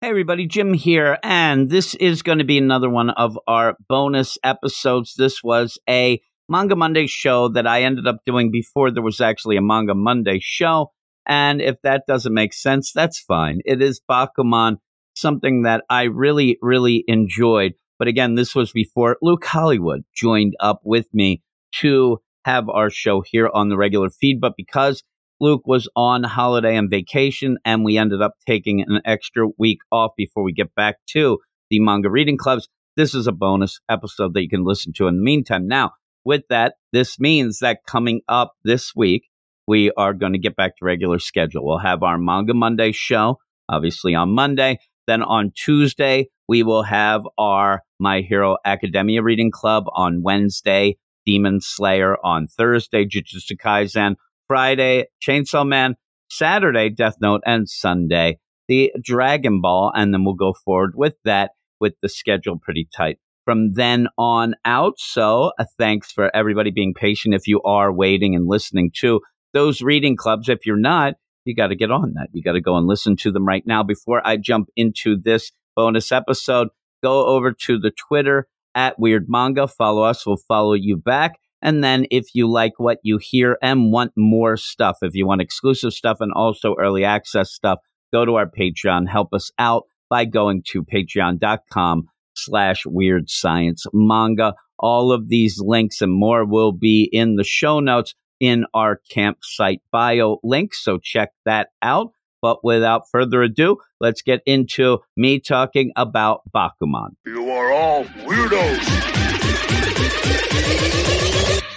Hey, everybody, Jim here, and this is going to be another one of our bonus episodes. This was a Manga Monday show that I ended up doing before there was actually a Manga Monday show. And if that doesn't make sense, that's fine. It is Bakuman, something that I really, really enjoyed. But again, this was before Luke Hollywood joined up with me to have our show here on the regular feed. But because Luke was on holiday and vacation, and we ended up taking an extra week off before we get back to the manga reading clubs. This is a bonus episode that you can listen to in the meantime. Now, with that, this means that coming up this week, we are going to get back to regular schedule. We'll have our Manga Monday show, obviously on Monday. Then on Tuesday, we will have our My Hero Academia reading club on Wednesday, Demon Slayer on Thursday, Jujutsu Kaisen Friday, Chainsaw Man, Saturday, Death Note, and Sunday, the Dragon Ball. And then we'll go forward with that with the schedule pretty tight from then on out. So, uh, thanks for everybody being patient if you are waiting and listening to those reading clubs. If you're not, you got to get on that. You got to go and listen to them right now. Before I jump into this bonus episode, go over to the Twitter at Weird Manga. Follow us, we'll follow you back. And then if you like what you hear and want more stuff, if you want exclusive stuff and also early access stuff, go to our Patreon. Help us out by going to patreon.com slash weird science manga. All of these links and more will be in the show notes in our campsite bio link. So check that out. But without further ado, let's get into me talking about Bakuman. You are all weirdos.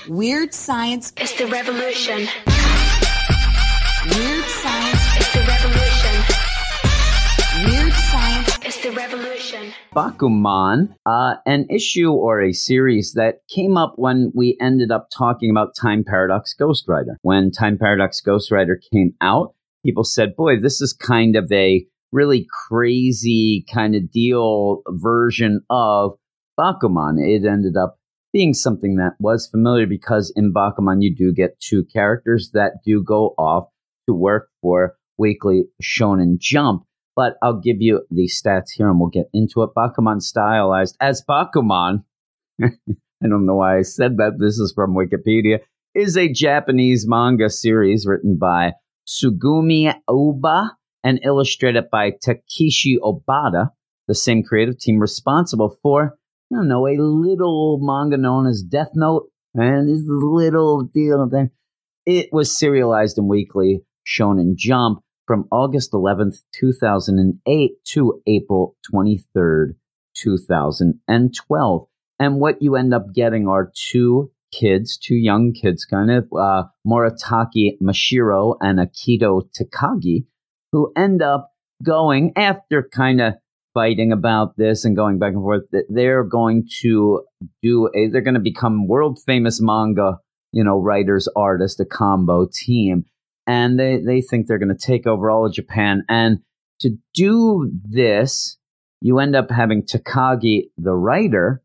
Weird science is the revolution. Weird science is the revolution. Weird science is the revolution. Bakuman, uh, an issue or a series that came up when we ended up talking about Time Paradox Ghostwriter. When Time Paradox Ghostwriter came out, people said, boy, this is kind of a really crazy kind of deal version of Bakuman. It ended up being something that was familiar because in Bakuman you do get two characters that do go off to work for Weekly Shonen Jump. But I'll give you the stats here and we'll get into it. Bakuman stylized as Bakuman. I don't know why I said that. This is from Wikipedia. Is a Japanese manga series written by Tsugumi Ohba and illustrated by Takeshi Obata, the same creative team responsible for I don't know, a little manga known as Death Note, and this little deal there. It was serialized in weekly Shonen Jump from August 11th, 2008 to April 23rd, 2012. And what you end up getting are two kids, two young kids, kind of, uh, Moritaka Mashiro and Akito Takagi, who end up going after kind of fighting about this and going back and forth that they're going to do a they're going to become world famous manga you know writers artists a combo team. And they they think they're going to take over all of japan. And to do this you end up having takagi the writer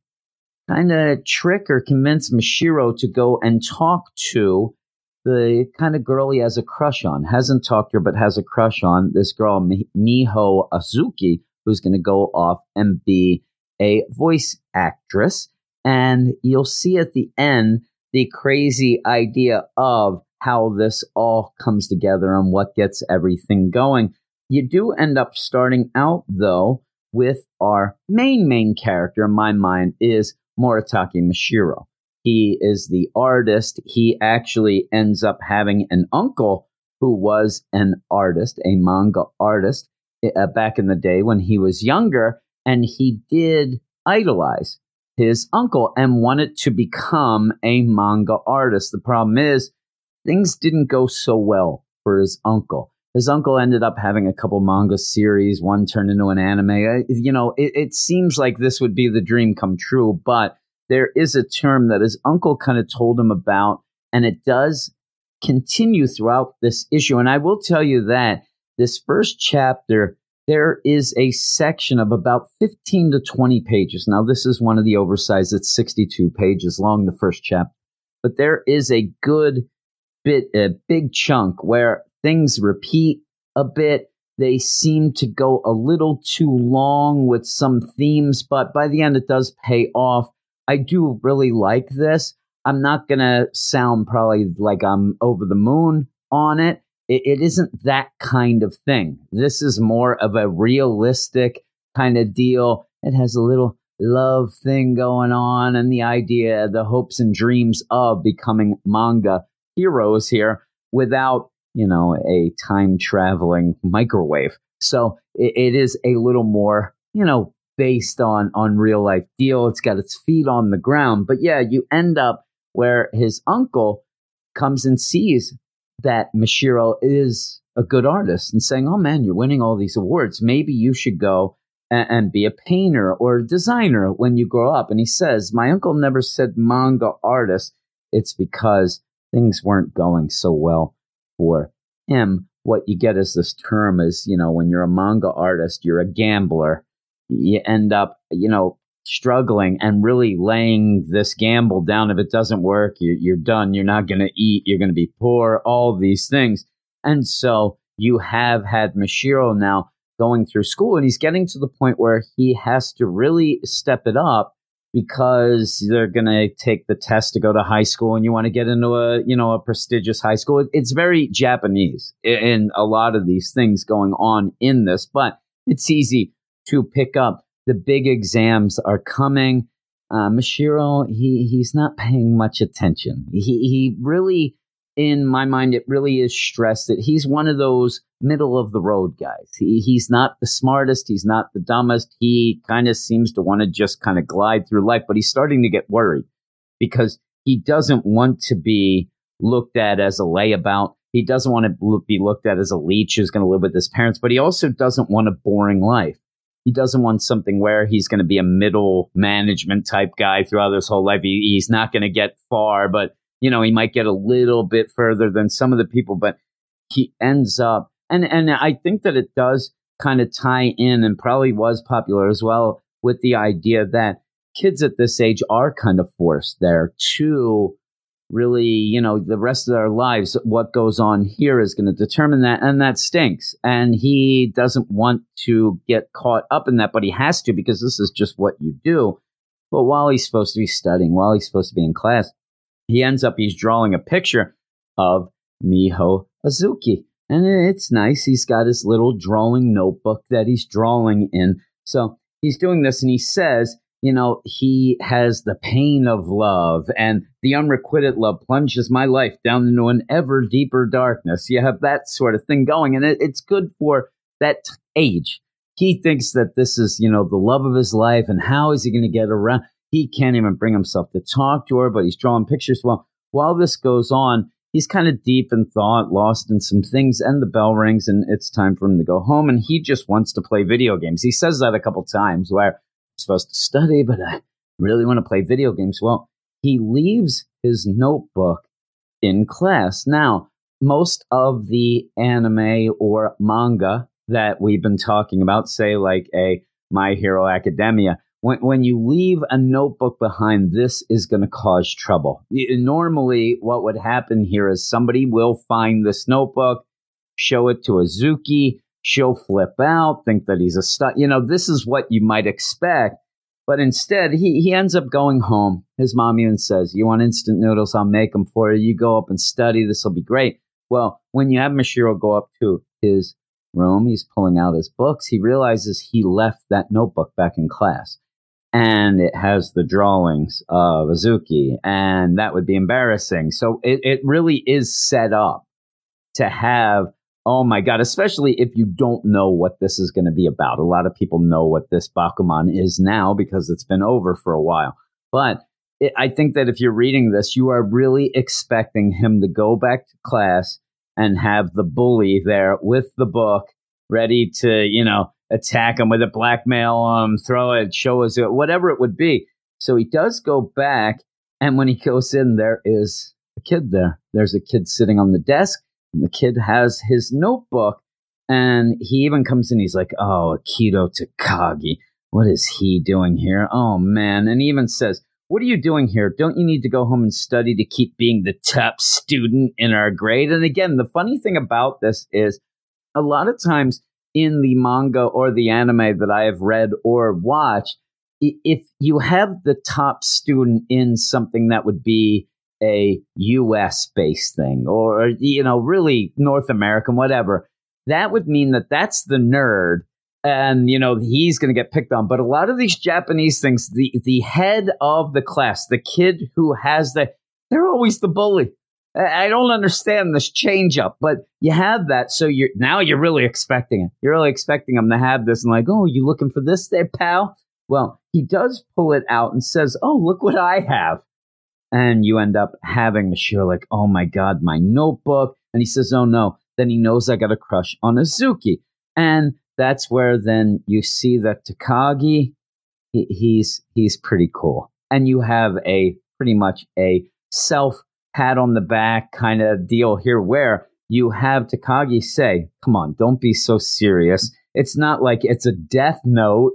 kind of trick or convince mashiro to go and talk to the kind of girl he has a crush on. Hasn't talked to her but has a crush on this girl miho azuki who's going to go off and be a voice actress. And you'll see at the end the crazy idea of how this all comes together and what gets everything going. You do end up starting out, though, with our main, main character in my mind is Moritaka Mashiro. He is the artist. He actually ends up having an uncle who was an artist, a manga artist uh, back in the day when he was younger, and he did idolize his uncle and wanted to become a manga artist. The problem is, things didn't go so well for his uncle. His uncle ended up having a couple manga series. One turned into an anime. Uh, you know, it, it seems like this would be the dream come true, but there is a term that his uncle kind of told him about, and it does continue throughout this issue. And I will tell you that this first chapter, there is a section of about 15 to 20 pages. Now, this is one of the oversized, it's 62 pages long, the first chapter. But there is a good bit, a big chunk where things repeat a bit. they seem to go a little too long with some themes, but by the end, it does pay off. I do really like this. I'm not going to sound probably like I'm over the moon on it. It. It isn't that kind of thing. This is more of a realistic kind of deal. It has a little love thing going on and the idea, the hopes and dreams of becoming manga heroes here without, you know, a time traveling microwave. So it, it is a little more, you know, based on on real life deal. It's got its feet on the ground. But yeah, you end up where his uncle comes and sees that Mashiro is a good artist and saying, "Oh man, you're winning all these awards. Maybe you should go and, and be a painter or a designer when you grow up." And he says, "My uncle never said manga artist. It's because things weren't going so well for him. What you get is this term is, you know, when you're a manga artist, you're a gambler. You end up, you know, struggling and really laying this gamble down. If it doesn't work, you're, you're done. You're not going to eat. You're going to be poor, all these things. And so you have had Mashiro now going through school and he's getting to the point where he has to really step it up because they're going to take the test to go to high school and you want to get into a you know a prestigious high school it's very japanese in a lot of these things going on in this but it's easy to pick up the big exams are coming uh, Mashiro, he he's not paying much attention. He he really in my mind, it really is stressed that he's one of those middle of the road guys. He, he's not the smartest. He's not the dumbest. He kind of seems to want to just kind of glide through life, but he's starting to get worried because he doesn't want to be looked at as a layabout. He doesn't want to be looked at as a leech who's going to live with his parents, but he also doesn't want a boring life. He doesn't want something where he's going to be a middle management type guy throughout his whole life. He, he's not going to get far, but you know, he might get a little bit further than some of the people, but he ends up, and, and I think that it does kind of tie in and probably was popular as well with the idea that kids at this age are kind of forced there to really, you know, the rest of their lives, what goes on here is going to determine that. And that stinks. And he doesn't want to get caught up in that, but he has to because this is just what you do. But while he's supposed to be studying, while he's supposed to be in class, he ends up he's drawing a picture of Miho Azuki. And it's nice. He's got his little drawing notebook that he's drawing in. So he's doing this and he says, you know, he has the pain of love and the unrequited love plunges my life down into an ever deeper darkness. You have that sort of thing going and it, it's good for that age. He thinks that this is, you know, the love of his life and how is he going to get around? He can't even bring himself to talk to her, but he's drawing pictures. Well, while this goes on, he's kind of deep in thought, lost in some things, and the bell rings, and it's time for him to go home. And he just wants to play video games. He says that a couple times where supposed to study, but I really want to play video games. Well, he leaves his notebook in class. Now, most of the anime or manga that we've been talking about, say like a My Hero Academia, when, when you leave a notebook behind, this is going to cause trouble. Normally, what would happen here is somebody will find this notebook, show it to Azuki, she'll flip out, think that he's a stud. You know, this is what you might expect. But instead, he, he ends up going home. His mom even says, You want instant noodles? I'll make them for you. You go up and study. This will be great. Well, when you have Mashiro go up to his room, he's pulling out his books. He realizes he left that notebook back in class and it has the drawings of Azuki, and that would be embarrassing. So it, it really is set up to have, oh my God, especially if you don't know what this is going to be about. A lot of people know what this Bakuman is now because it's been over for a while. But it, I think that if you're reading this, you are really expecting him to go back to class and have the bully there with the book ready to, you know, attack him with a blackmail him, throw it, show us whatever it would be. So he does go back, and when he goes in, there is a kid there. There's a kid sitting on the desk, the kid has his notebook, and he even comes in. He's like, "Oh, Akito Takagi, what is he doing here? Oh man!" And he even says, "What are you doing here? Don't you need to go home and study to keep being the top student in our grade?" And again, the funny thing about this is, a lot of times in the manga or the anime that I have read or watched, if you have the top student in something that would be a US based thing or, you know, really North American, whatever, that would mean that that's the nerd and you know he's going to get picked on. But a lot of these japanese things the the head of the class the kid who has the they're always the bully. I don't understand this change up but you have that so you're now you're really expecting it. You're really expecting them to have this and like oh you looking for this there pal? Well he does pull it out and says oh look what i have and you end up having Mashiro like, oh my god, my notebook. And he says, oh no. Then he knows I got a crush on Azuki. And that's where then you see that Takagi, he, he's he's pretty cool. And you have a pretty much a self pat on the back kind of deal here where you have Takagi say, come on, don't be so serious. It's not like it's a death note,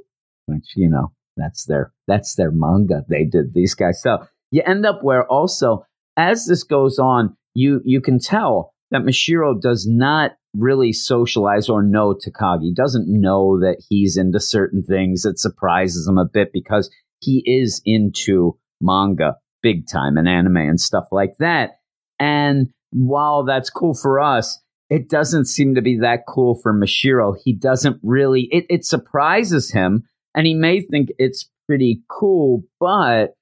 which, you know, that's their that's their manga they did these guys. So you end up where also as this goes on, you you can tell that Mashiro does not really socialize or know Takagi. Doesn't know that he's into certain things. It surprises him a bit because he is into manga big time and anime and stuff like that. And while that's cool for us, it doesn't seem to be that cool for Mashiro. He doesn't really, it, it surprises him and he may think it's pretty cool, but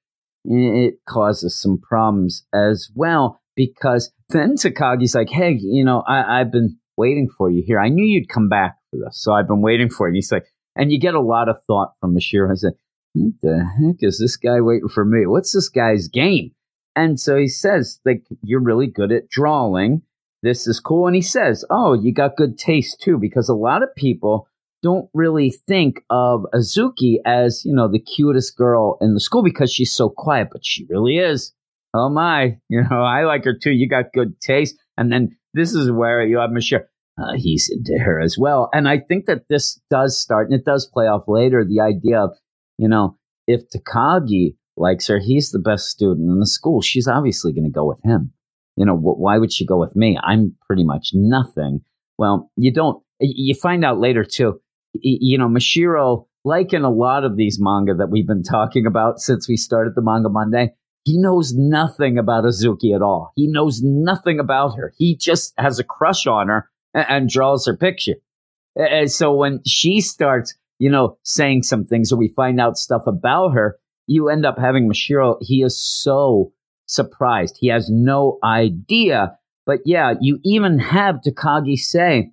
it causes some problems as well because then Takagi's like, hey, you know, I, I've been waiting for you here. I knew you'd come back for this, so I've been waiting for you. And he's like, and you get a lot of thought from Mashiro. I said, what the heck is this guy waiting for me? What's this guy's game? And so he says, like, you're really good at drawing. This is cool. And he says, oh, you got good taste too, because a lot of people don't really think of Azuki as, you know, the cutest girl in the school because she's so quiet, but she really is. Oh my, you know, I like her too. You got good taste. And then this is where you have Mashiro. Uh, he's into her as well. And I think that this does start, and it does play off later, the idea of, you know, if Takagi likes her, he's the best student in the school. She's obviously going to go with him. You know, wh- why would she go with me? I'm pretty much nothing. Well, you don't, you find out later too, you know, Mashiro, like in a lot of these manga that we've been talking about since we started the Manga Monday, he knows nothing about Azuki at all. He knows nothing about her. He just has a crush on her and, and draws her picture. And so when she starts, you know, saying some things or we find out stuff about her, you end up having Mashiro. He is so surprised. He has no idea. But yeah, you even have Takagi say,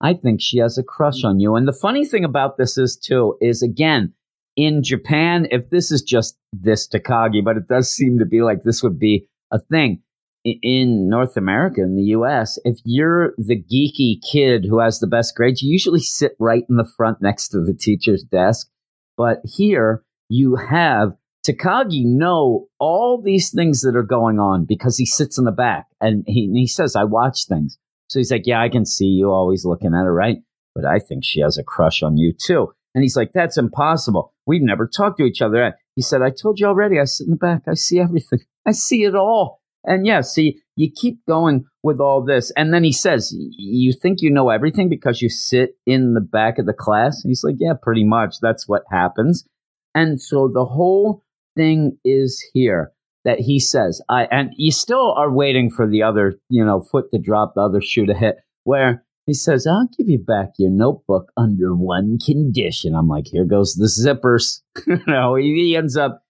I think she has a crush on you. And the funny thing about this is too, is again, in Japan, if this is just this Takagi, but it does seem to be like this would be a thing in North America, in the US, if you're the geeky kid who has the best grades, you usually sit right in the front next to the teacher's desk. But here you have Takagi know all these things that are going on because he sits in the back and he, he says, I watch things. So he's like, Yeah, I can see you always looking at her, right? But I think she has a crush on you too. And he's like, That's impossible. We've never talked to each other. He said, I told you already. I sit in the back. I see everything. I see it all. And yeah, see, you keep going with all this. And then he says, You think you know everything because you sit in the back of the class? And he's like, Yeah, pretty much. That's what happens. And so the whole thing is here that he says, I, and you still are waiting for the other, you know, foot to drop, the other shoe to hit, where he says, I'll give you back your notebook under one condition. I'm like, here goes the zippers. you know, he, ends up,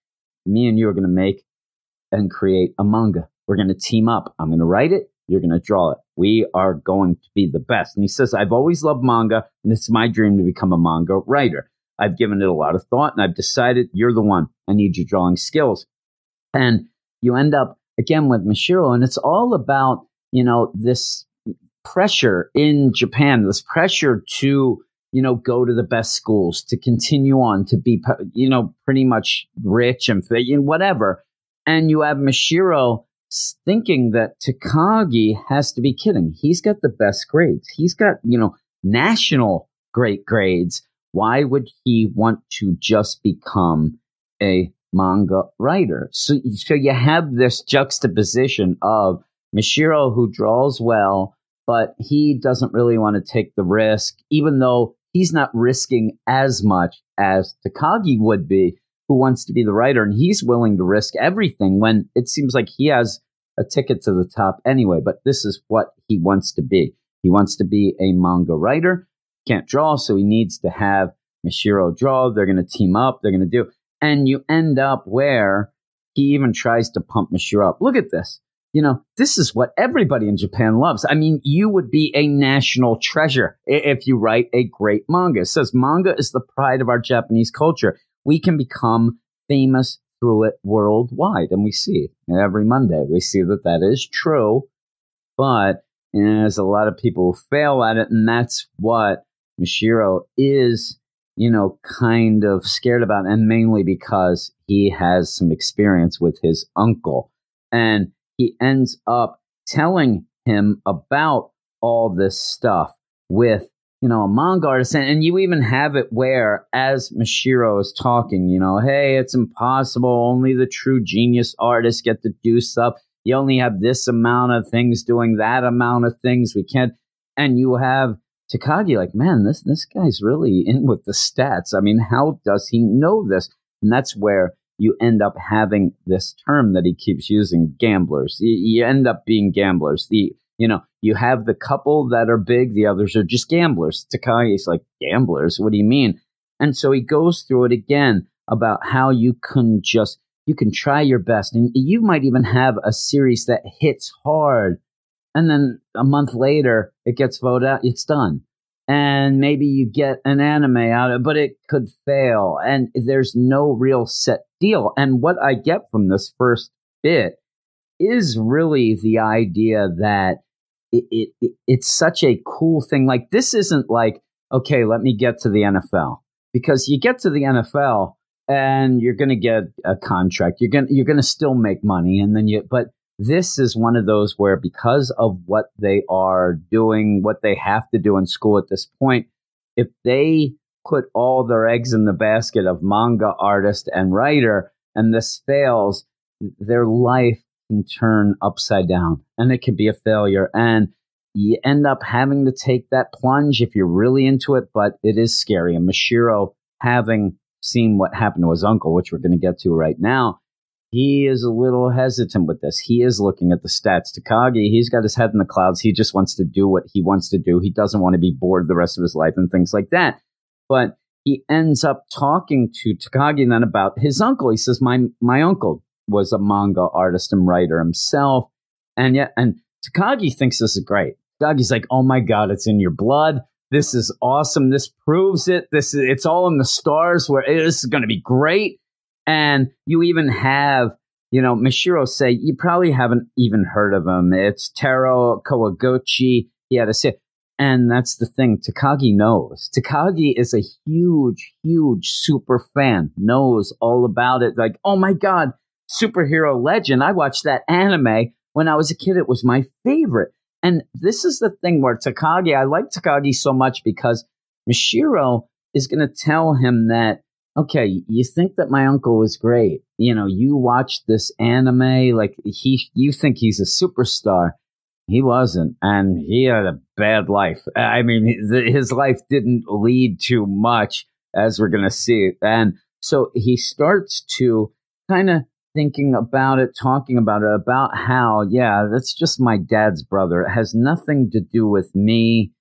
me and you are going to make and create a manga. We're going to team up. I'm going to write it. You're going to draw it. We are going to be the best. And he says, I've always loved manga, and it's my dream to become a manga writer. I've given it a lot of thought, and I've decided you're the one. I need your drawing skills. And you end up again with Mashiro, and it's all about, you know, this pressure in Japan, this pressure to, you know, go to the best schools, to continue on, to be, you know, pretty much rich and whatever. And you have Mashiro thinking that Takagi has to be kidding. He's got the best grades. He's got, you know, national great grades. Why would he want to just become a manga writer? So, so you have this juxtaposition of Mashiro who draws well, but he doesn't really want to take the risk, even though he's not risking as much as Takagi would be, who wants to be the writer, and he's willing to risk everything when it seems like he has a ticket to the top anyway. But this is what he wants to be. He wants to be a manga writer. Can't draw, so he needs to have Mashiro draw. They're going to team up. They're going to do, and you end up where he even tries to pump Mashiro up. Look at this. You know, this is what everybody in Japan loves. I mean, you would be a national treasure if you write a great manga. It says manga is the pride of our Japanese culture. We can become famous through it worldwide. And we see it. every Monday, we see that that is true. But you know, there's a lot of people who fail at it. And that's what Mashiro is, you know, kind of scared about. And mainly because he has some experience with his uncle. And he ends up telling him about all this stuff with you know a manga artist and, and you even have it where as mashiro is talking you know hey it's impossible only the true genius artists get to do stuff you only have this amount of things doing that amount of things we can't and you have takagi like man this this guy's really in with the stats. I mean how does he know this? And that's where you end up having this term that he keeps using gamblers. You, you, end up being gamblers. The you know you have the couple that are big the others are just gamblers. Takagi's like gamblers? What do you mean? And so he goes through it again about how you can just you can try your best. And you might even have a series that hits hard and then a month later it gets voted out it's done and maybe you get an anime out of it, but it could fail. And there's no real set deal. And what I get from this first bit is really the idea that it, it, it, it's such a cool thing. Like this isn't like, okay, let me get to the NFL because you get to the NFL and you're going to get a contract. You're going you're going to still make money and then you but this is one of those where because of what they are doing, what they have to do in school at this point, if they put all their eggs in the basket of manga artist and writer and this fails, their life can turn upside down and it can be a failure. And you end up having to take that plunge if you're really into it, but it is scary. And Mashiro, having seen what happened to his uncle, which we're going to get to right now, he is a little hesitant with this. He is looking at the stats. Takagi, he's got his head in the clouds. He just wants to do what he wants to do. He doesn't want to be bored the rest of his life and things like that. But he ends up talking to Takagi then about his uncle. He says, "My my uncle was a manga artist and writer himself, and yet and Takagi thinks this is great. Takagi's like, "Oh my god, it's in your blood." This is awesome. This proves it. This is, it's all in the stars. Where eh, this is going to be great and you even have, you know, Mashiro say, you probably haven't even heard of him. It's Taro Kawaguchi. He had a say. And that's the thing. Takagi knows. Takagi is a huge, huge super fan, knows all about it. Like, oh my God, superhero legend. I watched that anime when I was a kid. It was my favorite. And this is the thing where Takagi, I like Takagi so much because Mashiro is going to tell him that okay, you think that my uncle was great. You know, you watched this anime, like he, you think he's a superstar. He wasn't, and he had a bad life. I mean, his life didn't lead to much, as we're going to see. And so he starts to kind of thinking about it, talking about it, about how, yeah, that's just my dad's brother. It has nothing to do with me.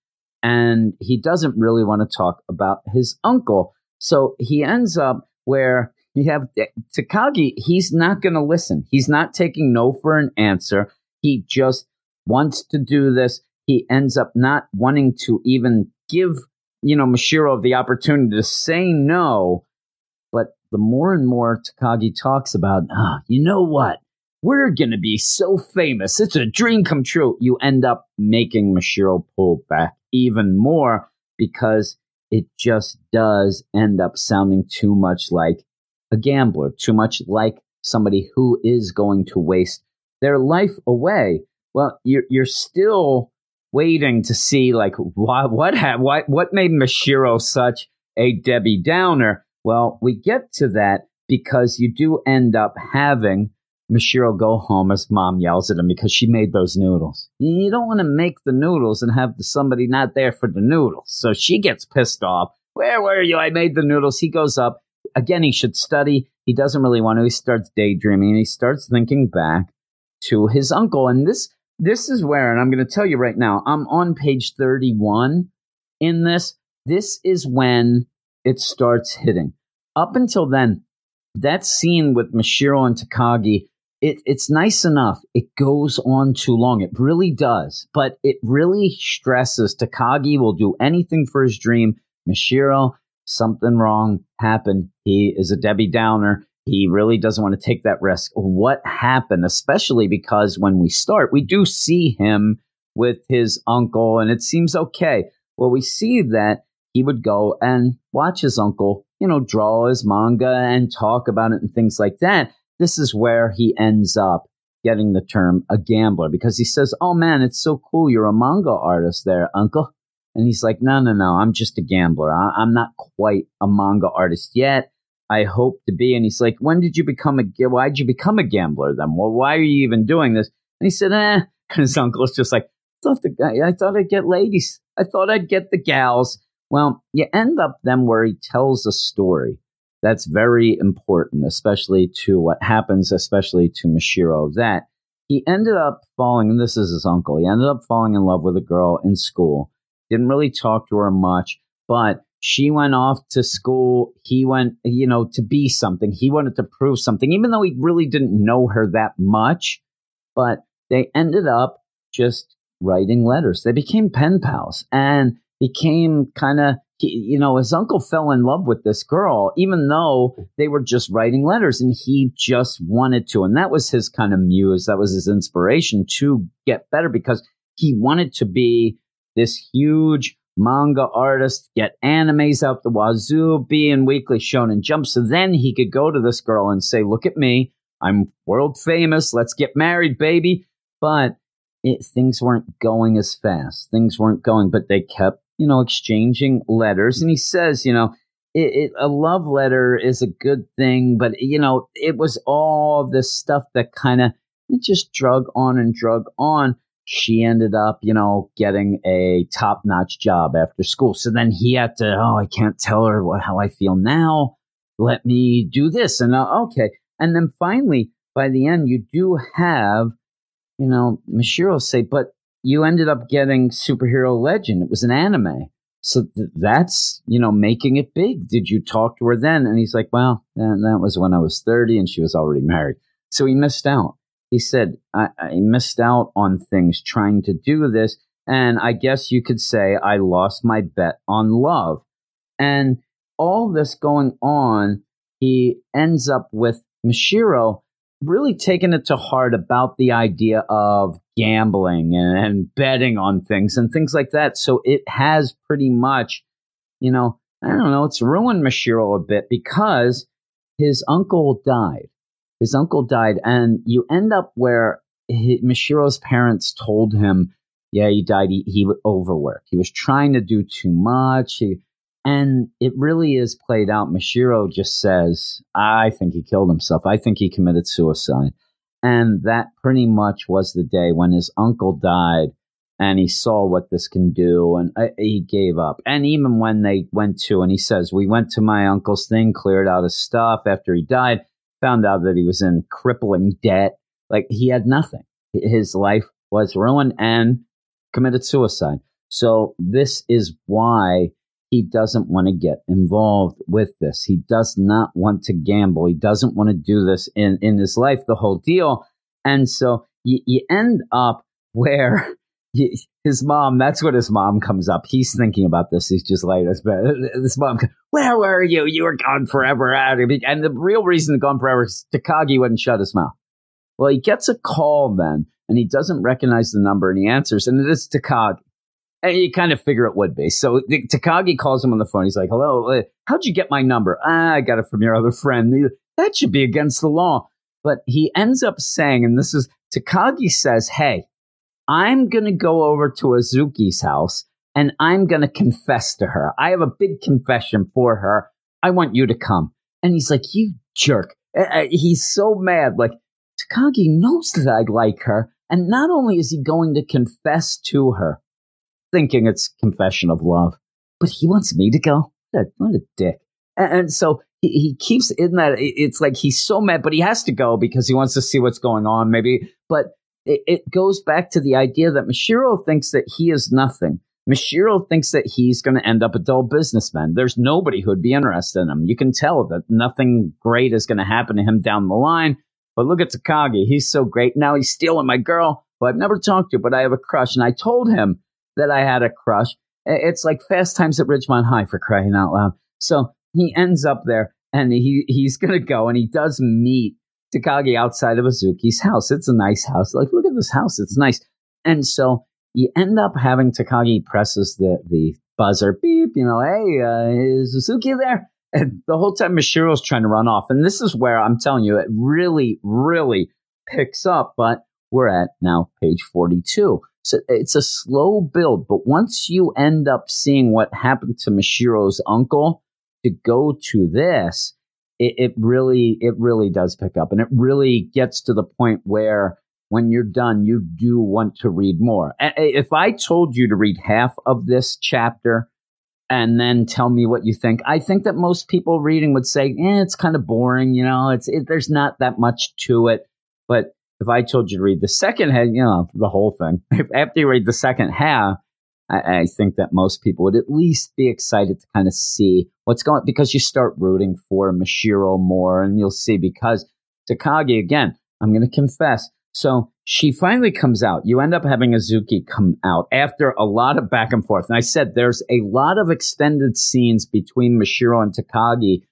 And he doesn't really want to talk about his uncle. So he ends up where you have eh, Takagi, he's not going to listen. He's not taking no for an answer. He just wants to do this. He ends up not wanting to even give, you know, Mashiro the opportunity to say no. But the more and more Takagi talks about, oh, you know what? We're going to be so famous. It's a dream come true. You end up making Mashiro pull back even more because it just does end up sounding too much like a gambler, too much like somebody who is going to waste their life away. Well, you're you're still waiting to see like what what ha- what what made Mashiro such a Debbie Downer. Well, we get to that because you do end up having Mashiro go home as mom yells at him because she made those noodles. You don't want to make the noodles and have somebody not there for the noodles. So she gets pissed off. Where were you? I made the noodles. He goes up. Again, he should study. He doesn't really want to. He starts daydreaming he starts thinking back to his uncle. And this this is where, and I'm going to tell you right now, I'm on page 31 in this. This is when it starts hitting. Up until then, that scene with Mashiro and Takagi, it, it's nice enough. It goes on too long. It really does. But it really stresses Takagi will do anything for his dream. Mashiro, something wrong happened. He is a Debbie Downer. He really doesn't want to take that risk. What happened? Especially because when we start, we do see him with his uncle, and it seems okay. Well, we see that he would go and watch his uncle, you know, draw his manga and talk about it and things like that. This is where he ends up getting the term a gambler because he says, Oh man, it's so cool. You're a manga artist there, uncle. And he's like, No, no, no, I'm just a gambler. I- I'm not quite a manga artist yet. I hope to be. And he's like, When did you become a, why'd you become a gambler then? Well, why are you even doing this? And he said, Eh. And his uncle's just like, I thought, the guy, I thought I'd get ladies. I thought I'd get the gals. Well, you end up then where he tells a story that's very important, especially to what happens, especially to Mashiro, that he ended up falling, and this is his uncle, he ended up falling in love with a girl in school. Didn't really talk to her much, but she went off to school. He went, you know, to be something. He wanted to prove something, even though he really didn't know her that much. But they ended up just writing letters. They became pen pals and became kind of, you know, his uncle fell in love with this girl, even though they were just writing letters and he just wanted to. And that was his kind of muse. That was his inspiration to get better because he wanted to be this huge manga artist, get animes out the wazoo, be in Weekly Shonen Jump. So then he could go to this girl and say, Look at me. I'm world famous. Let's get married, baby. But it, things weren't going as fast. Things weren't going, but they kept, you know, exchanging letters. And he says, you know, it, it, a love letter is a good thing, but you know, it was all this stuff that kind of just drug on and drug on. She ended up, you know, getting a top notch job after school. So then he had to, oh, I can't tell her what, how I feel now. Let me do this. And uh, okay. And then finally, by the end, you do have you know, Mashiro say, but you ended up getting Superhero Legend. It was an anime. So th- that's, you know, making it big. Did you talk to her then? And he's like, well, that, was when I was 30 and she was already married. So he missed out. He said, I, I missed out on things trying to do this. And I guess you could say I lost my bet on love. And all this going on, he ends up with Mashiro really taken it to heart about the idea of gambling and, and, betting on things and things like that. So it has pretty much, you know, I don't know, it's ruined Mashiro a bit because his uncle died. His uncle died, and you end up where he, Mashiro's parents told him, yeah, he died. He, he overworked. He was trying to do too much. He, and it really is played out. Mashiro just says, I think he killed himself. I think he committed suicide. And that pretty much was the day when his uncle died and he saw what this can do and uh, he gave up. And even when they went to, and he says, We went to my uncle's thing, cleared out his stuff after he died, found out that he was in crippling debt. Like he had nothing. His life was ruined and committed suicide. So this is why he doesn't want to get involved with this. He does not want to gamble. He doesn't want to do this in, in his life, the whole deal. And so you, you end up where you, his mom, that's what his mom comes up. He's thinking about this. He's just like, this, this mom, where were you? You were gone forever. And the real reason gone forever is Takagi wouldn't shut his mouth. Well, he gets a call then and he doesn't recognize the number and he answers and it is Takagi. And you kind of figure it would be. So Takagi calls him on the phone. He's like, hello, uh, how'd you get my number? Ah, I got it from your other friend. That should be against the law. But he ends up saying, and this is Takagi says, hey, I'm going to go over to Azuki's house and I'm going to confess to her. I have a big confession for her. I want you to come. And he's like, you jerk. He's so mad. Like, Takagi knows that I like her. And not only is he going to confess to her, thinking it's confession of love, but he wants me to go. What a, what a dick. And, and so he, he keeps in that. It's like he's so mad, but he has to go because he wants to see what's going on, maybe. But it, it goes back to the idea that Mashiro thinks that he is nothing. Mashiro thinks that he's going to end up a dull businessman. There's nobody who'd be interested in him. You can tell that nothing great is going to happen to him down the line. But look at Takagi. He's so great. Now he's stealing my girl, who I've never talked to, but I have a crush. And I told him that I had a crush. It's like Fast Times at Ridgemont High for crying out loud. So he ends up there and he, he's going to go and he does meet Takagi outside of Azuki's house. It's a nice house. Like, look at this house. It's nice. And so you end up having Takagi presses the, the buzzer beep, you know, hey, uh, is Azuki there? And the whole time Mashiro's trying to run off. And this is where I'm telling you, it really, really picks up. But we're at now page 42. So it's a slow build. But once you end up seeing what happened to Mashiro's uncle to go to this, it, it really, it really does pick up. And it really gets to the point where when you're done, you do want to read more. If I told you to read half of this chapter, and then tell me what you think. I think that most people reading would say, eh, it's kind of boring. You know, it's it, there's not that much to it. But if I told you to read the second half, you know, the whole thing, if after you read the second half, I, I think that most people would at least be excited to kind of see what's going because you start rooting for Mashiro more, and you'll see because Takagi again. I'm going to confess. So she finally comes out. You end up having Azuki come out after a lot of back and forth. And I said there's a lot of extended scenes between Mashiro and Takagi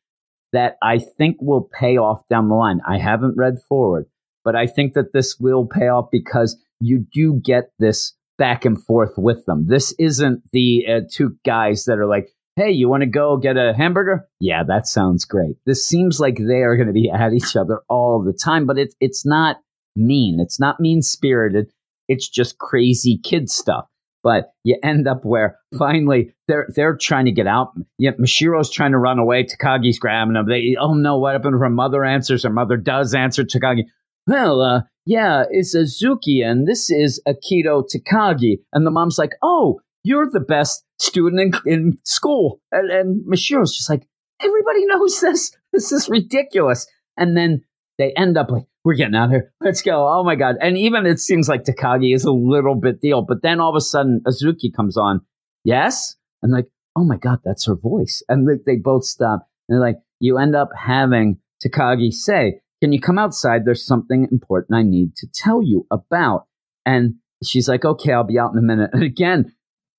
that I think will pay off down the line. I haven't read forward, but I think that this will pay off because you do get this back and forth with them. This isn't the uh, two guys that are like, hey, you want to go get a hamburger? Yeah, that sounds great. This seems like they are going to be at each other all the time, but it's it's not mean. It's not mean spirited. It's just crazy kid stuff. But you end up where finally they're they're trying to get out. Yeah, Mashiro's trying to run away. Takagi's grabbing him. They oh no, what happened? Her mother answers. Her mother does answer Takagi. Well, uh, yeah, it's Azuki, and this is Akito Takagi. And the mom's like, oh, you're the best student in, in school. And, and just like, everybody knows this. This is ridiculous. And then they end up like, we're getting out of here. Let's go. Oh my God. And even it seems like Takagi is a little bit deal. But then all of a sudden, Azuki comes on. Yes. And like, oh my God, that's her voice. And they, they both stop. And they're like, you end up having Takagi say, can you come outside? There's something important I need to tell you about. And she's like, okay, I'll be out in a minute. And again,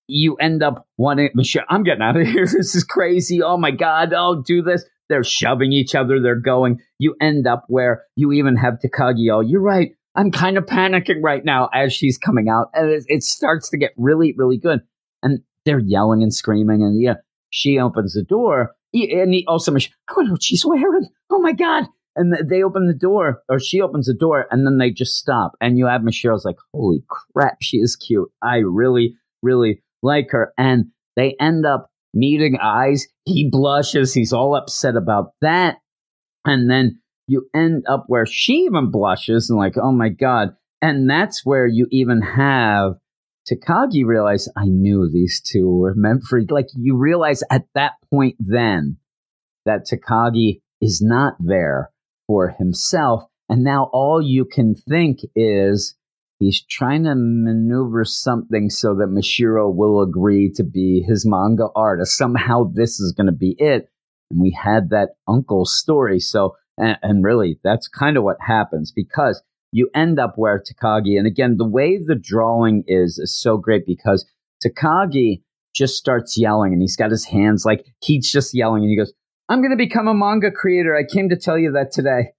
you end up wanting, Mashiro, I'm getting out of here. This is crazy. Oh my God, I'll do this. They're shoving each other. They're going. You end up where you even have Takagi. Oh, you're right. I'm kind of panicking right now as she's coming out. And it, it starts to get really, really good. And they're yelling and screaming. And yeah, she opens the door. and he also, Mashiro. oh, no, she's wearing. Oh my God. And they open the door, or she opens the door, and then they just stop. And you have Mashiro's like, holy crap, she is cute. I really, really like her. And they end up meeting eyes. He blushes. He's all upset about that. And then you end up where she even blushes and like, oh my God. And that's where you even have Takagi realize I knew these two were meant for like you realize at that point then that Takagi is not there for himself. And now all you can think is He's trying to maneuver something so that Mashiro will agree to be his manga artist. Somehow this is going to be it. And we had that uncle story. So, and, and really, that's kind of what happens because you end up where Takagi, and again, the way the drawing is, is so great because Takagi just starts yelling and he's got his hands like he's just yelling and he goes, I'm going to become a manga creator. I came to tell you that today.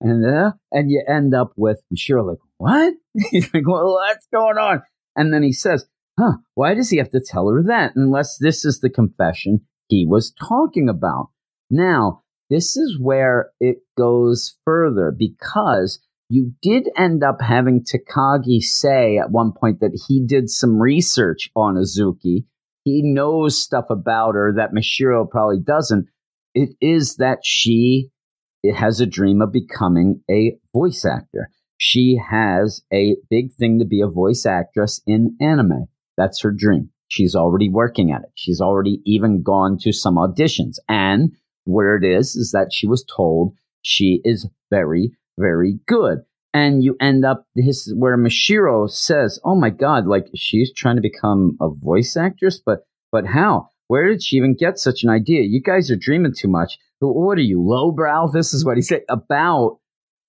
And, uh, and you end up with Mashiro like, what? He's like, well, what's going on? And then he says, huh, why does he have to tell her that unless this is the confession he was talking about? Now, this is where it goes further because you did end up having Takagi say at one point that he did some research on Azuki. He knows stuff about her that Mashiro probably doesn't. It is that she has a dream of becoming a voice actor. She has a big thing to be a voice actress in anime. That's her dream. She's already working at it. She's already even gone to some auditions. And where it is, is that she was told she is very, very good. And you end up this where Mashiro says, Oh my God, like she's trying to become a voice actress, but but how? Where did she even get such an idea? You guys are dreaming too much. What are you, lowbrow? This is what he said about,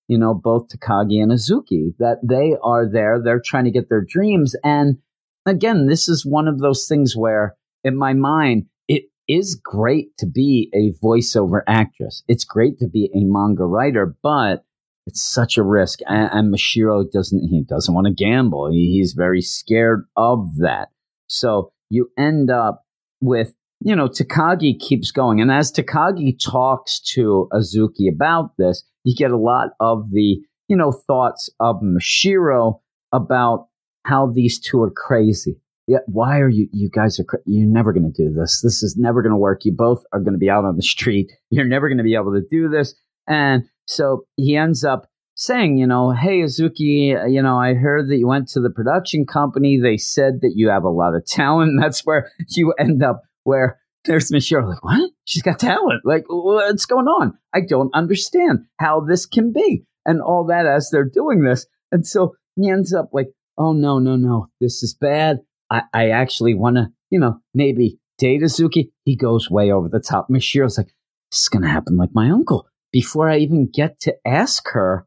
you know, both Takagi and Azuki, that they are there. They're trying to get their dreams. And again, this is one of those things where, in my mind, it is great to be a voiceover actress. It's great to be a manga writer, but it's such a risk. And, and Mashiro doesn't, he doesn't want to gamble. He, he's very scared of that. So you end up with you know, Takagi keeps going. And as Takagi talks to Azuki about this, you get a lot of the, you know, thoughts of Mashiro about how these two are crazy. Yeah, why are you, you guys are, cra- you're never going to do this. This is never going to work. You both are going to be out on the street. You're never going to be able to do this. And so he ends up saying, you know, hey, Azuki, uh, you know, I heard that you went to the production company. They said that you have a lot of talent. That's where you end up where there's Michelle like, what? She's got talent. Like, what's going on? I don't understand how this can be. And all that as they're doing this. And so he ends up like, oh, no, no, no, this is bad. I, I actually want to, you know, maybe date Azuki. He goes way over the top. Mashiro's like, this is going to happen like my uncle. Before I even get to ask her,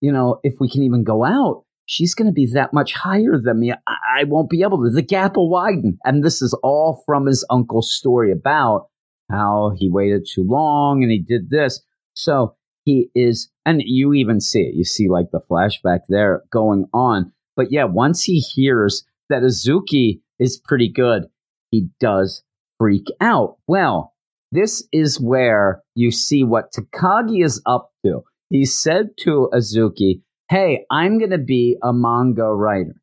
you know, if we can even go out, she's going to be that much higher than me. I, I, won't be able to. The gap will widen. And this is all from his uncle's story about how he waited too long and he did this. So he is, and you even see it. You see like the flashback there going on. But yeah, once he hears that Azuki is pretty good, he does freak out. Well, this is where you see what Takagi is up to. He said to Azuki, hey, I'm going to be a manga writer.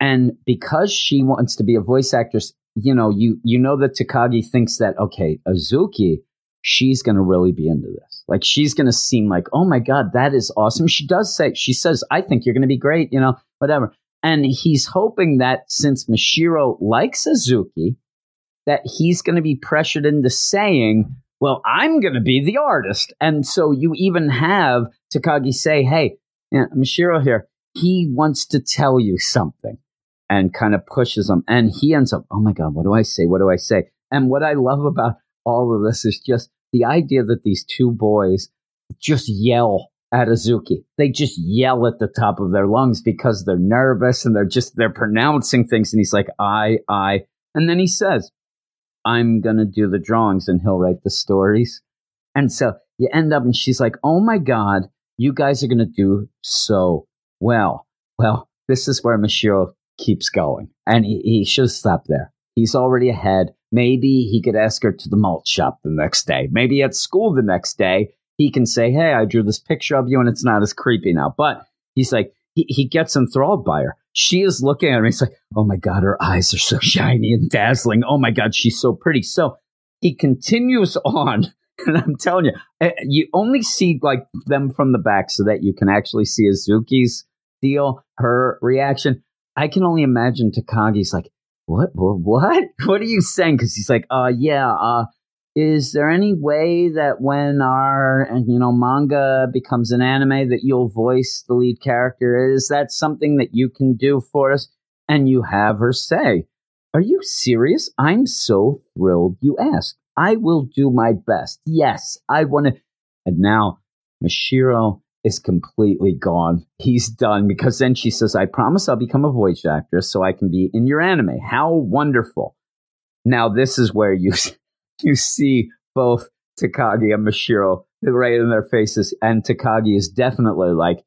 And because she wants to be a voice actress, you know, you you know that Takagi thinks that okay, Azuki, she's going to really be into this. Like she's going to seem like, "Oh my god, that is awesome." She does say she says, "I think you're going to be great," you know, whatever. And he's hoping that since Mashiro likes Azuki, that he's going to be pressured into saying, "Well, I'm going to be the artist." And so you even have Takagi say, "Hey, yeah, Mashiro here, he wants to tell you something and kind of pushes him. And he ends up, oh my God, what do I say? What do I say? And what I love about all of this is just the idea that these two boys just yell at Azuki. They just yell at the top of their lungs because they're nervous and they're just, they're pronouncing things. And he's like, I, I. And then he says, I'm going to do the drawings and he'll write the stories. And so you end up, and she's like, oh my God, you guys are going to do so well. Well, this is where Mashiro keeps going. And he, he should stop there. He's already ahead. Maybe he could ask her to the malt shop the next day. Maybe at school the next day, he can say, Hey, I drew this picture of you and it's not as creepy now. But he's like, he, he gets enthralled by her. She is looking at him. He's like, Oh my God, her eyes are so shiny and dazzling. Oh my God, she's so pretty. So he continues on and I'm telling you, eh, you only see like them from the back so that you can actually see Azuki's deal, her reaction. I can only imagine Takagi's like, what, what, what, what are you saying? Because he's like, uh, yeah, uh, is there any way that when our you know manga becomes an anime that you'll voice the lead character? Is that something that you can do for us? And you have her say, "Are you serious? I'm so thrilled you asked." I will do my best. Yes, I want to. And now Mashiro is completely gone. He's done because then she says, I promise I'll become a voice actress so I can be in your anime. How wonderful. Now, this is where you, you see both Takagi and Mashiro right in their faces. And Takagi is definitely like,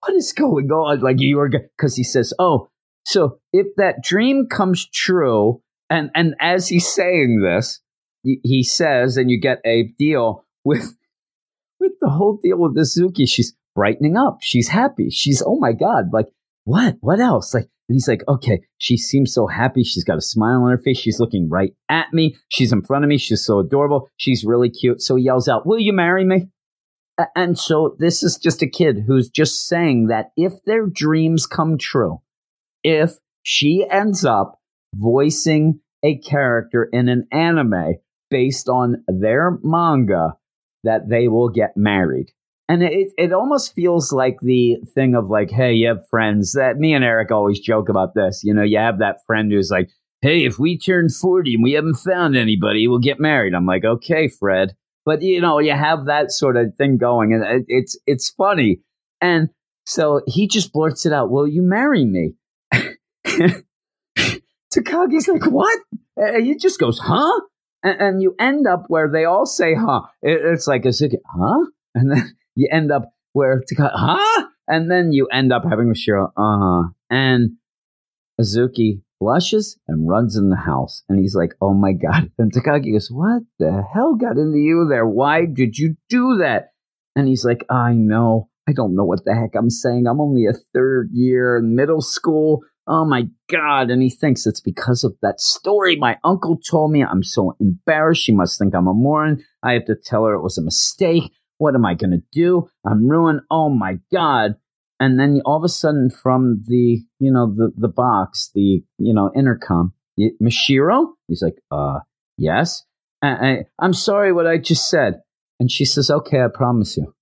what is going on? Like you are, because he says, oh, so if that dream comes true, and, and as he's saying this, he says, and you get a deal with with the whole deal with Azuki. She's brightening up. She's happy. She's oh my god, like what? What else? Like, and he's like, okay, she seems so happy. She's got a smile on her face. She's looking right at me. She's in front of me. She's so adorable. She's really cute. So he yells out, "Will you marry me?" And so this is just a kid who's just saying that if their dreams come true, if she ends up voicing a character in an anime based on their manga, that they will get married. And it, it almost feels like the thing of like, hey, you have friends that me and Eric always joke about this. You know, you have that friend who's like, hey, if we turn 40 and we haven't found anybody, we'll get married. I'm like, okay, Fred. But you know, you have that sort of thing going, and it, it's it's funny. And so he just blurts it out, "Will you marry me?" Takagi's like, "What?" And he just goes, "Huh?" And, and you end up where they all say, "Huh?" It, it's like a "Huh?" And then you end up where Takagi, "Huh?" And then you end up having Mashiro, "Uh huh." And Azuki blushes and runs in the house. And he's like, oh my God. And Takagi goes, what the hell got into you there? Why did you do that? And he's like, I know. I don't know what the heck I'm saying. I'm only a third year in middle school. Oh my God. And he thinks it's because of that story my uncle told me. I'm so embarrassed. She must think I'm a moron. I have to tell her it was a mistake. What am I going to do? I'm ruined. Oh my God. And then all of a sudden from the you know the the box the you know intercom mashiro? He's like uh yes. I, i'm sorry what i just said. And she says okay i promise you.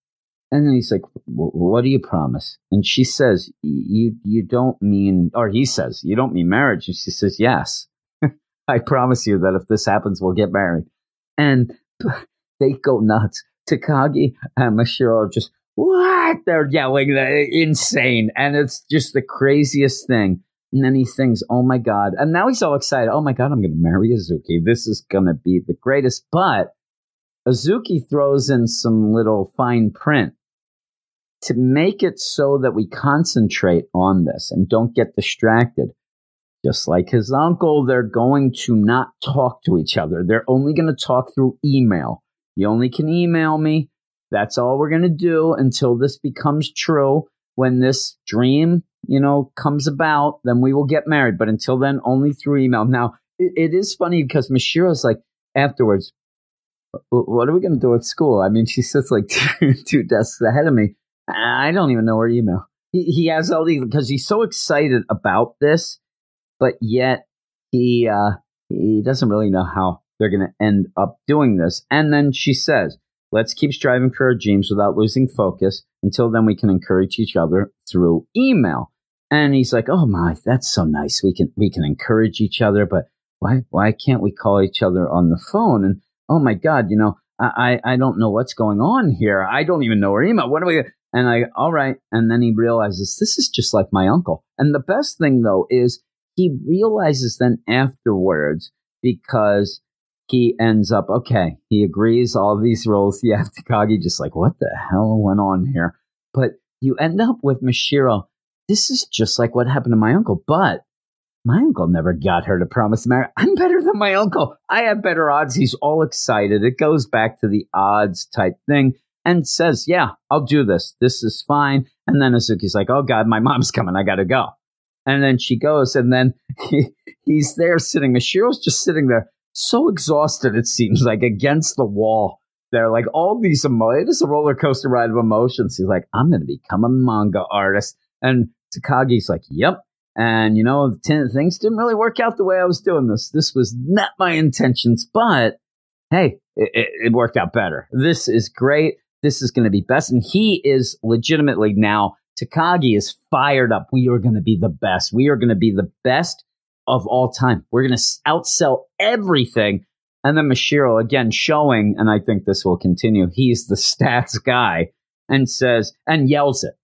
And then he's like what do you promise? And she says you you don't mean or he says you don't mean marriage. And she says yes. I promise you that if this happens we'll get married. And they go nuts takagi and mashiro just what? They're yelling, they're insane. And it's just the craziest thing. And then he thinks, oh my God. And now he's all excited. Oh my God, I'm going to marry Azuki. This is going to be the greatest. But Azuki throws in some little fine print to make it so that we concentrate on this and don't get distracted. Just like his uncle, they're going to not talk to each other. They're only going to talk through email. You only can email me. That's all we're going to do until this becomes true. When this dream, you know, comes about, then we will get married. But until then, only through email. Now, it, it is funny because Mashiro's like, afterwards, what are we going to do at school? I mean, she sits like two, desks ahead of me. I don't even know her email. He, he has all these because he's so excited about this, but yet he uh, he doesn't really know how they're going to end up doing this. And then she says, "Let's keep striving for our dreams without losing focus. Until then, we can encourage each other through email." And he's like, "Oh my, that's so nice. We can we can encourage each other, but why why can't we call each other on the phone?" And oh my God, you know, I I don't know what's going on here. I don't even know her email. What do we? And I all right. And then he realizes this is just like my uncle. And the best thing though is he realizes then afterwards because he ends up okay. He agrees all these roles. Yeah, Takagi just like what the hell went on here? But you end up with Mashiro. This is just like what happened to my uncle, but my uncle never got her to promise marry. I'm better than my uncle. I have better odds. He's all excited. It goes back to the odds type thing and says, Yeah, I'll do this. This is fine. And then Azuki's like, Oh God, my mom's coming. I got to go. And then she goes, and then he, he's there sitting. Mashiro's just sitting there, so exhausted, it seems like, against the wall. They're like all these emotions. It is a roller coaster ride of emotions. He's like, I'm going to become a manga artist. And Takagi's like, Yep. And, you know, t- things didn't really work out the way I was doing this. This was not my intentions, but hey, it, it, it worked out better. This is great. This is going to be best. And he is legitimately now, Takagi is fired up. We are going to be the best. We are going to be the best of all time. We're going to outsell everything. And then Mashiro again showing, and I think this will continue, he's the stats guy and says, and yells it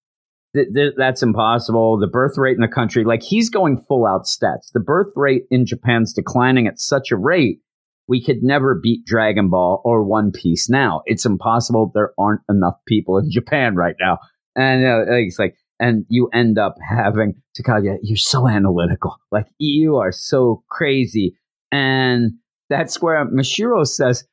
th- th- that's impossible. The birth rate in the country, like he's going full out stats. The birth rate in Japan's declining at such a rate, we could never beat Dragon Ball or One Piece now. It's impossible. There aren't enough people in Japan right now. And uh, it's like, and you end up having Takagi, you're so analytical. Like you are so crazy. And that's where Mashiro says,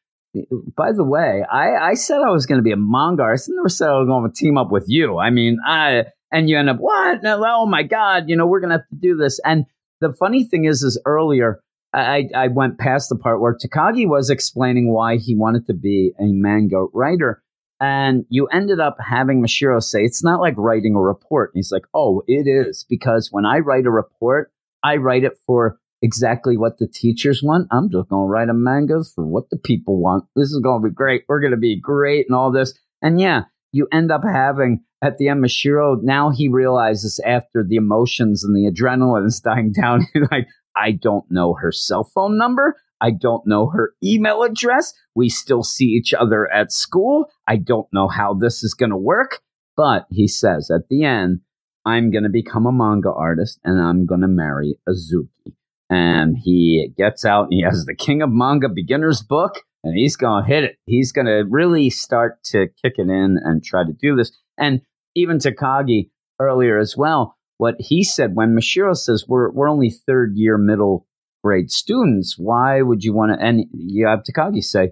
by the way, I, I said I was going to be a manga artist. I never said I was going to team up with you. I mean, I and you end up what? No, oh my god! You know we're going to have to do this. And the funny thing is, is earlier I I went past the part where Takagi was explaining why he wanted to be a manga writer, And you ended up having Mashiro say, it's not like writing a report. And he's like, oh, it is. Because when I write a report, I write it for exactly what the teachers want. I'm just going to write a manga for what the people want. This is going to be great. We're going to be great and all this. And yeah, you end up having at the end, Mashiro, now he realizes after the emotions and the adrenaline is dying down, he's like, I don't know her cell phone number. I don't know her email address. We still see each other at school. I don't know how this is going to work. But he says at the end, I'm going to become a manga artist and I'm going to marry Azuki. And he gets out and he has the King of Manga Beginner's book and he's going to hit it. He's going to really start to kick it in and try to do this. And even Takagi earlier as well, what he said when Mashiro says we're we're only third year middle grade students, why would you want to? And you have Takagi say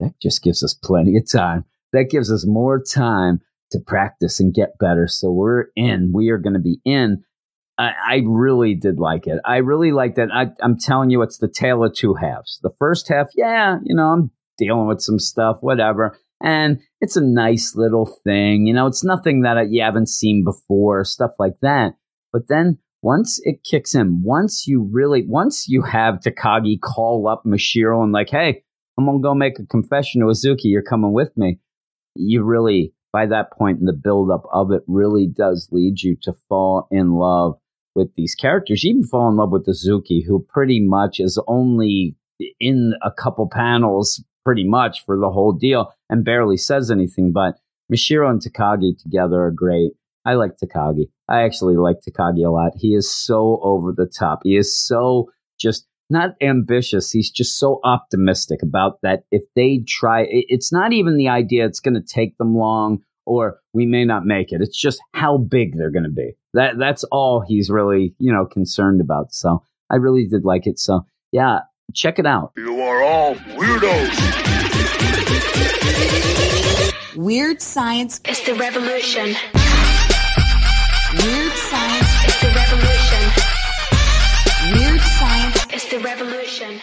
that just gives us plenty of time. That gives us more time to practice and get better. So we're in. We are going to be in. I, I, really did like it. I really liked it. I, I'm telling you, it's the tale of two halves. The first half, yeah, you know, I'm dealing with some stuff, whatever and it's a nice little thing. You know, it's nothing that you haven't seen before, stuff like that. But then once it kicks in, once you really, once you have Takagi call up Mashiro and like, hey, I'm gonna go make a confession to Azuki, you're coming with me. You really, by that point in the buildup of it, really does lead you to fall in love with these characters. You even fall in love with Azuki, who pretty much is only in a couple panels pretty much for the whole deal and barely says anything. But Mashiro and Takagi together are great. I like Takagi. I actually like Takagi a lot. He is so over the top. He is so just not ambitious. He's just so optimistic about that. If they try, it's not even the idea it's going to take them long or we may not make it. It's just how big they're going to be. That that's all he's really you know concerned about. So I really did like it. So yeah, check it out. You are all weirdos. Weird science is the revolution. Science is the revolution. Science is the revolution.